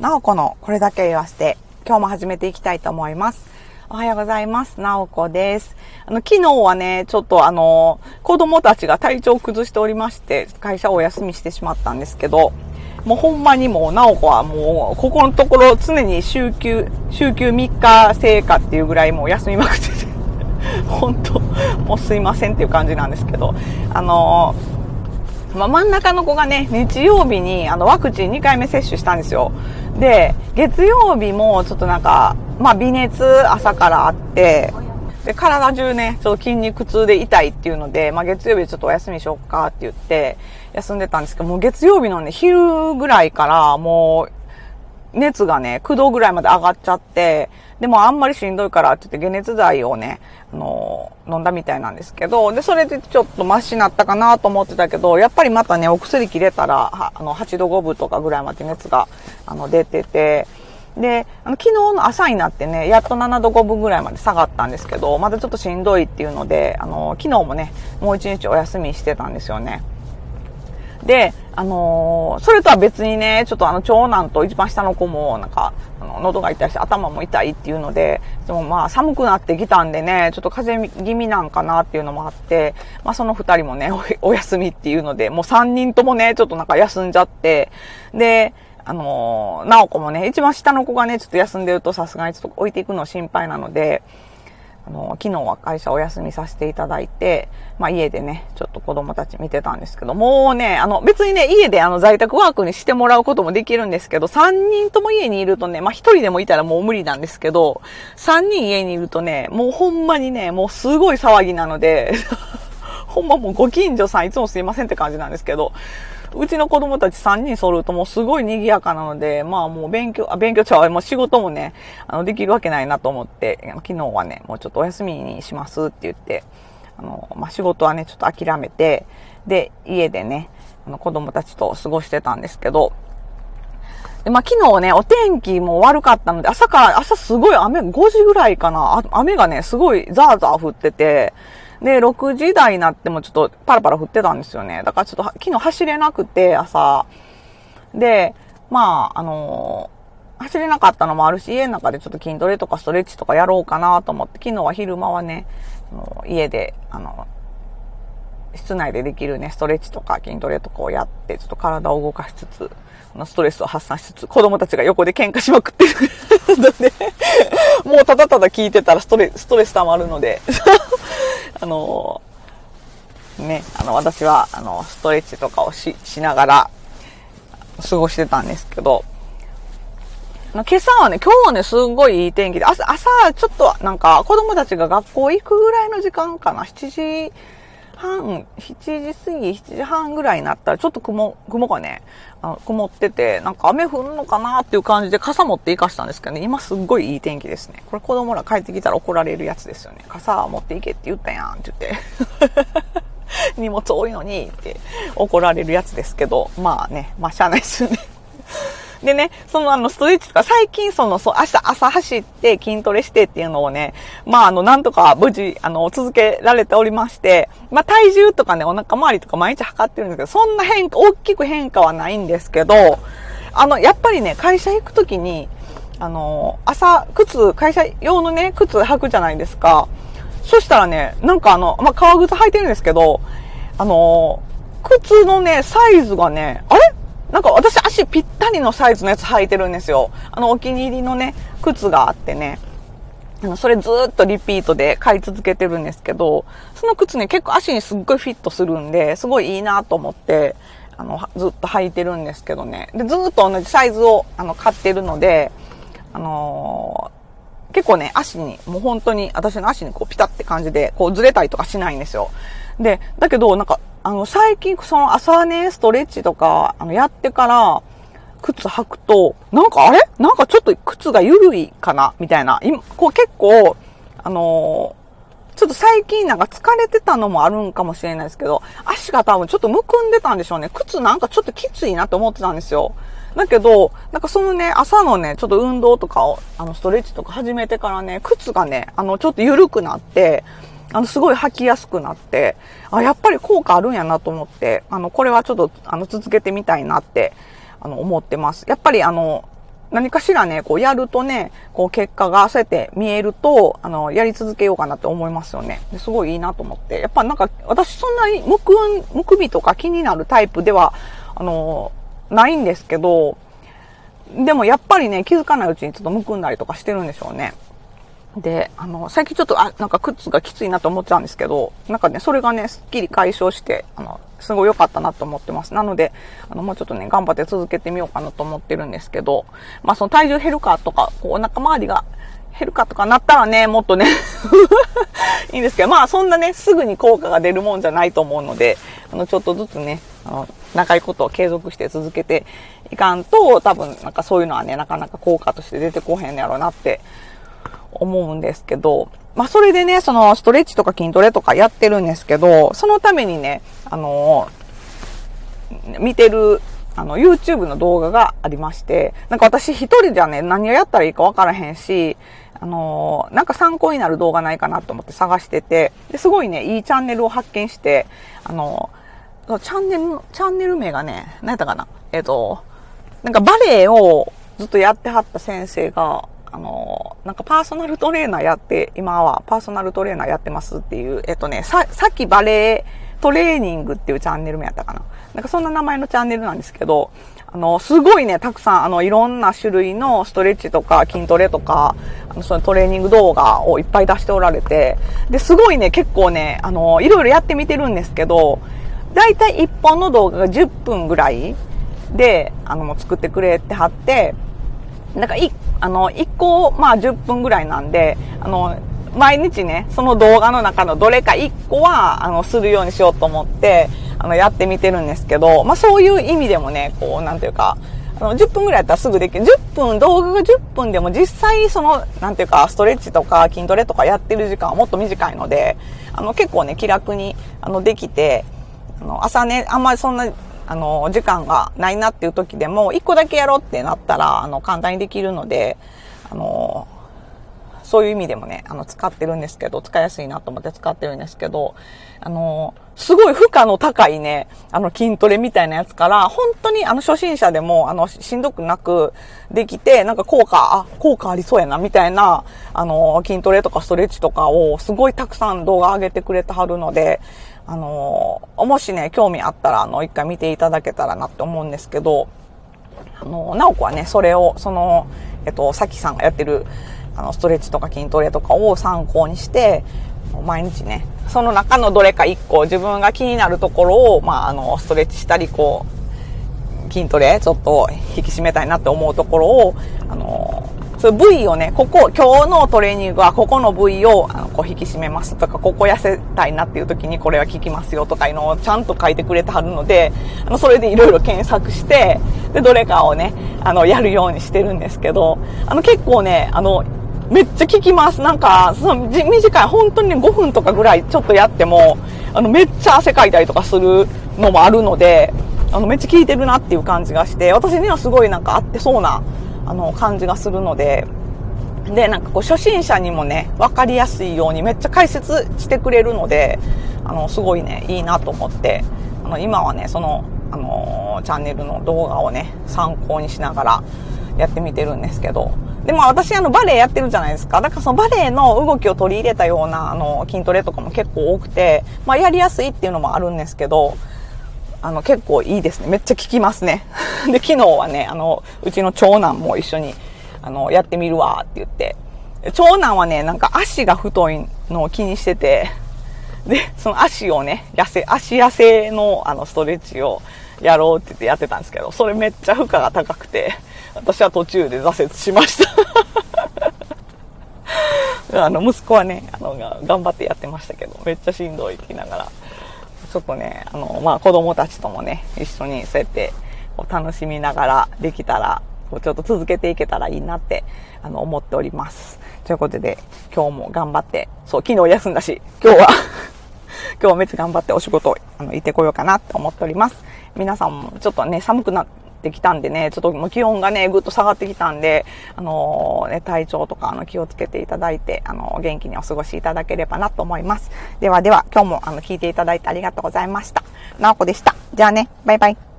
なおこのこれだけ言わせて、今日も始めていきたいと思います。おはようございます。なおこです。あの、昨日はね、ちょっとあの、子供たちが体調を崩しておりまして、会社をお休みしてしまったんですけど、もうほんまにもう、なおこはもう、ここのところ常に週休、週休3日成果っていうぐらいもう休みまくってて、本当もうすいませんっていう感じなんですけど、あのまあ、真ん中の子がね、日曜日にあのワクチン2回目接種したんですよ。で、月曜日もちょっとなんか、まあ微熱朝からあって、で、体中ね、ちょっと筋肉痛で痛いっていうので、まあ月曜日ちょっとお休みしようかって言って、休んでたんですけど、もう月曜日のね、昼ぐらいからもう、熱がね、9度ぐらいまで上がっちゃって、でもあんまりしんどいからって言って解熱剤をね、あの飲んだみたいなんですけど、で、それでちょっとマシになったかなと思ってたけど、やっぱりまたね、お薬切れたら、あの、8度5分とかぐらいまで熱が、あの、出てて、で、あの、昨日の朝になってね、やっと7度5分ぐらいまで下がったんですけど、まだちょっとしんどいっていうので、あの、昨日もね、もう一日お休みしてたんですよね。で、あのー、それとは別にね、ちょっとあの、長男と一番下の子も、なんか、あの、喉が痛いし、頭も痛いっていうので、でもまあ、寒くなってきたんでね、ちょっと風邪気味なんかなっていうのもあって、まあ、その二人もねお、お休みっていうので、もう三人ともね、ちょっとなんか休んじゃって、で、あのー、なおこもね、一番下の子がね、ちょっと休んでるとさすがにちょっと置いていくの心配なので、あの、昨日は会社お休みさせていただいて、まあ家でね、ちょっと子供たち見てたんですけど、もうね、あの別にね、家であの在宅ワークにしてもらうこともできるんですけど、3人とも家にいるとね、まあ1人でもいたらもう無理なんですけど、3人家にいるとね、もうほんまにね、もうすごい騒ぎなので、ほんまもうご近所さんいつもすいませんって感じなんですけど、うちの子供たち3人揃うともうすごい賑やかなので、まあもう勉強、あ勉強ちゃう、もう仕事もね、あの、できるわけないなと思って、昨日はね、もうちょっとお休みにしますって言って、あの、まあ仕事はね、ちょっと諦めて、で、家でね、あの子供たちと過ごしてたんですけど、で、まあ、昨日ね、お天気も悪かったので、朝から、朝すごい雨、5時ぐらいかな、雨がね、すごいザーザー降ってて、で、6時台になってもちょっとパラパラ降ってたんですよね。だからちょっと昨日走れなくて、朝。で、まあ、あのー、走れなかったのもあるし、家の中でちょっと筋トレとかストレッチとかやろうかなと思って、昨日は昼間はね、家で、あの、室内でできるね、ストレッチとか筋トレとかをやって、ちょっと体を動かしつつ、ストレスを発散しつつ、子供たちが横で喧嘩しまくってるの でもうただただ聞いてたらストレストレス溜まるので あのね、あの、私は、あの、ストレッチとかをし、しながら、過ごしてたんですけど、今朝はね、今日はね、すんごいいい天気で、朝、朝、ちょっと、なんか、子供たちが学校行くぐらいの時間かな、7時半、7時過ぎ、7時半ぐらいになったら、ちょっと雲、雲がね、あ曇ってて、なんか雨降るのかなっていう感じで傘持って行かしたんですけどね、今すっごいいい天気ですね。これ子供ら帰ってきたら怒られるやつですよね。傘持って行けって言ったやんって言って。荷物多いのにって怒られるやつですけど、まあね、まあしゃあないですよね。でね、そのあのストレッチとか最近その、そう、朝、朝走って筋トレしてっていうのをね、まああの、なんとか無事、あの、続けられておりまして、まあ体重とかね、お腹周りとか毎日測ってるんですけど、そんな変化、大きく変化はないんですけど、あの、やっぱりね、会社行くときに、あの、朝、靴、会社用のね、靴履くじゃないですか。そしたらね、なんかあの、まあ、革靴履いてるんですけど、あの、靴のね、サイズがね、あれなんか私足ぴったりのサイズのやつ履いてるんですよ。あのお気に入りのね、靴があってね。あのそれずっとリピートで買い続けてるんですけど、その靴ね、結構足にすっごいフィットするんで、すごいいいなと思って、あの、ずっと履いてるんですけどね。で、ずっと同じサイズを、あの、買ってるので、あのー、結構ね、足に、もう本当に、私の足にこうピタって感じで、こうずれたりとかしないんですよ。で、だけど、なんか、あの、最近、その朝ね、ストレッチとか、あの、やってから、靴履くと、なんかあれ？なんかちょっと靴が緩いかな？みたいな。今、こう結構、あのー、ちょっと最近なんか疲れてたのもあるんかもしれないですけど、足が多分ちょっとむくんでたんでしょうね。靴なんかちょっときついなって思ってたんですよ。だけど、なんかそのね、朝のね、ちょっと運動とかを、あの、ストレッチとか始めてからね、靴がね、あの、ちょっと緩くなって、あの、すごい履きやすくなって、あ、やっぱり効果あるんやなと思って、あの、これはちょっと、あの、続けてみたいなって、あの、思ってます。やっぱりあの、何かしらね、こうやるとね、こう結果がそうやって見えると、あの、やり続けようかなって思いますよね。すごいいいなと思って。やっぱなんか、私そんなにむく、むくみとか気になるタイプでは、あの、ないんですけど、でもやっぱりね、気づかないうちにちょっとむくんだりとかしてるんでしょうね。で、あの、最近ちょっと、あ、なんか靴がきついなと思っちゃうんですけど、なんかね、それがね、すっきり解消して、あの、すごい良かったなと思ってます。なので、あの、もうちょっとね、頑張って続けてみようかなと思ってるんですけど、まあ、その体重減るかとか、こう、お腹周りが減るかとかなったらね、もっとね いいんですけど、まあ、そんなね、すぐに効果が出るもんじゃないと思うので、あの、ちょっとずつね、あの、長いことを継続して続けていかんと、多分、なんかそういうのはね、なかなか効果として出てこへんやろうなって思うんですけど、まあ、それでね、その、ストレッチとか筋トレとかやってるんですけど、そのためにね、あの、見てる、あの、YouTube の動画がありまして、なんか私一人じゃね、何をやったらいいかわからへんし、あのなんか参考になる動画ないかなと思って探してて、ですごいね、いいチャンネルを発見して、あのチャンネル、チャンネル名がね、何やったかなえっ、と、なんかバレエをずっとやってはった先生が、あの、なんかパーソナルトレーナーやって、今はパーソナルトレーナーやってますっていう、えっとね、さ、さっきバレエトレーニングっていうチャンネルもやったかな。なんかそんな名前のチャンネルなんですけど、あの、すごいね、たくさん、あの、いろんな種類のストレッチとか筋トレとか、あの、そのトレーニング動画をいっぱい出しておられて、で、すごいね、結構ね、あの、いろいろやってみてるんですけど、だいたい1本の動画が10分ぐらいで、あの、作ってくれってはって、なんかい、あの、一個、まあ10分ぐらいなんで、あの、毎日ね、その動画の中のどれか一個は、あの、するようにしようと思って、あの、やってみてるんですけど、まあそういう意味でもね、こう、なんていうか、あの、10分ぐらいやったらすぐできる。10分、動画が10分でも実際その、なんていうか、ストレッチとか筋トレとかやってる時間はもっと短いので、あの、結構ね、気楽に、あの、できて、あの、朝ね、あんまりそんなあの、時間がないなっていう時でも、一個だけやろうってなったら、あの、簡単にできるので、あの、そういう意味でもね、あの、使ってるんですけど、使いやすいなと思って使ってるんですけど、あの、すごい負荷の高いね、あの、筋トレみたいなやつから、本当にあの、初心者でも、あの、しんどくなくできて、なんか効果、あ、効果ありそうやな、みたいな、あの、筋トレとかストレッチとかを、すごいたくさん動画上げてくれてはるので、あの、もしね、興味あったら、あの、一回見ていただけたらなって思うんですけど、あの、なおこはね、それを、その、えっと、さきさんがやってる、あの、ストレッチとか筋トレとかを参考にして、毎日ね、その中のどれか1個、自分が気になるところを、まあ、あの、ストレッチしたり、こう、筋トレ、ちょっと引き締めたいなって思うところを、あの、そう部位をね、ここ、今日のトレーニングはここの部位をあのこう引き締めますとか、ここ痩せたいなっていう時にこれは効きますよとかいうのをちゃんと書いてくれてはるので、あの、それでいろいろ検索して、で、どれかをね、あの、やるようにしてるんですけど、あの、結構ね、あの、めっちゃ効きます。なんか、その短い、本当にね、5分とかぐらいちょっとやっても、あの、めっちゃ汗かいたりとかするのもあるので、あの、めっちゃ効いてるなっていう感じがして、私にはすごいなんか合ってそうなあの、感じがするので、で、なんかこう、初心者にもね、わかりやすいようにめっちゃ解説してくれるので、あの、すごいね、いいなと思って、あの、今はね、その、あの、チャンネルの動画をね、参考にしながらやってみてるんですけど、でも私あのバレエやってるじゃないですか。だからそのバレエの動きを取り入れたようなあの筋トレとかも結構多くて、まあやりやすいっていうのもあるんですけど、あの、結構いいですね。めっちゃ効きますね。で、昨日はね、あの、うちの長男も一緒に、あの、やってみるわって言って、長男はね、なんか足が太いのを気にしてて、で、その足をね、痩せ、足痩せのあのストレッチをやろうって言ってやってたんですけど、それめっちゃ負荷が高くて、私は途中で挫折しました。あの、息子はね、あの、頑張ってやってましたけど、めっちゃしんどいって言いながら、ちょっとね、あの、まあ、子供たちともね、一緒にそうやってこう楽しみながらできたら、こうちょっと続けていけたらいいなって、あの、思っております。ということで、今日も頑張って、そう、昨日休んだし、今日は 今日はめっちゃ頑張ってお仕事、あの、行ってこようかなって思っております。皆さんもちょっとね、寒くなってきたんでね、ちょっともう気温がね、ぐっと下がってきたんで、あのー、ね、体調とか、あの、気をつけていただいて、あの、元気にお過ごしいただければなと思います。ではでは、今日も、あの、聞いていただいてありがとうございました。なおこでした。じゃあね、バイバイ。